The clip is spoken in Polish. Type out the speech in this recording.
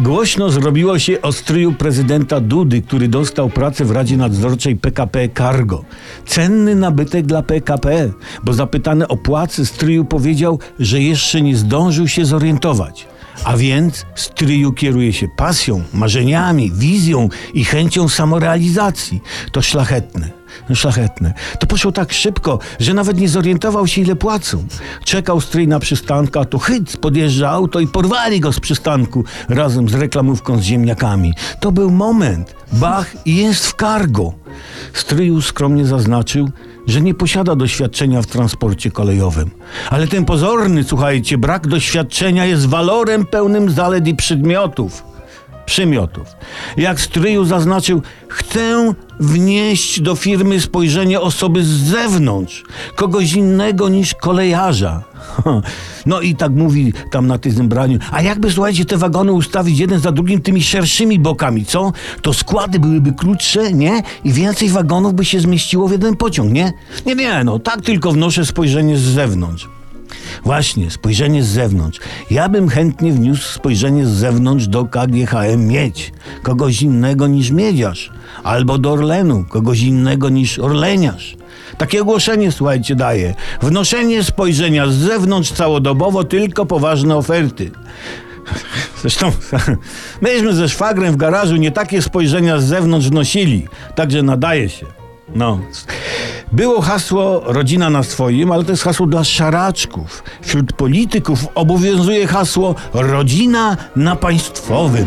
Głośno zrobiło się o stryju prezydenta Dudy, który dostał pracę w Radzie Nadzorczej PKP Cargo. Cenny nabytek dla PKP, bo zapytany o płacę stryju powiedział, że jeszcze nie zdążył się zorientować. A więc stryju kieruje się pasją, marzeniami, wizją i chęcią samorealizacji. To szlachetne. Szlachetne. To poszło tak szybko, że nawet nie zorientował się, ile płacą. Czekał stryj na przystanku, a tu hyc, podjeżdża auto i porwali go z przystanku razem z reklamówką z ziemniakami. To był moment. Bach jest w cargo. Stryju skromnie zaznaczył, że nie posiada doświadczenia w transporcie kolejowym. Ale ten pozorny, słuchajcie, brak doświadczenia jest walorem pełnym zalet i przedmiotów przymiotów. Jak stryju zaznaczył, chcę wnieść do firmy spojrzenie osoby z zewnątrz, kogoś innego niż kolejarza. No i tak mówi tam na tym zebraniu. A jakby, słuchajcie, te wagony ustawić jeden za drugim tymi szerszymi bokami, co? To składy byłyby krótsze, nie? I więcej wagonów by się zmieściło w jeden pociąg, nie? Nie, nie, no tak tylko wnoszę spojrzenie z zewnątrz. Właśnie, spojrzenie z zewnątrz. Ja bym chętnie wniósł spojrzenie z zewnątrz do KGHM Miedź. Kogoś innego niż Miedziarz. Albo do Orlenu. Kogoś innego niż Orleniarz. Takie ogłoszenie, słuchajcie, daje. Wnoszenie spojrzenia z zewnątrz całodobowo, tylko poważne oferty. Zresztą myśmy ze szwagrem w garażu nie takie spojrzenia z zewnątrz wnosili. Także nadaje się. No. Było hasło rodzina na swoim, ale to jest hasło dla szaraczków. Wśród polityków obowiązuje hasło rodzina na państwowym.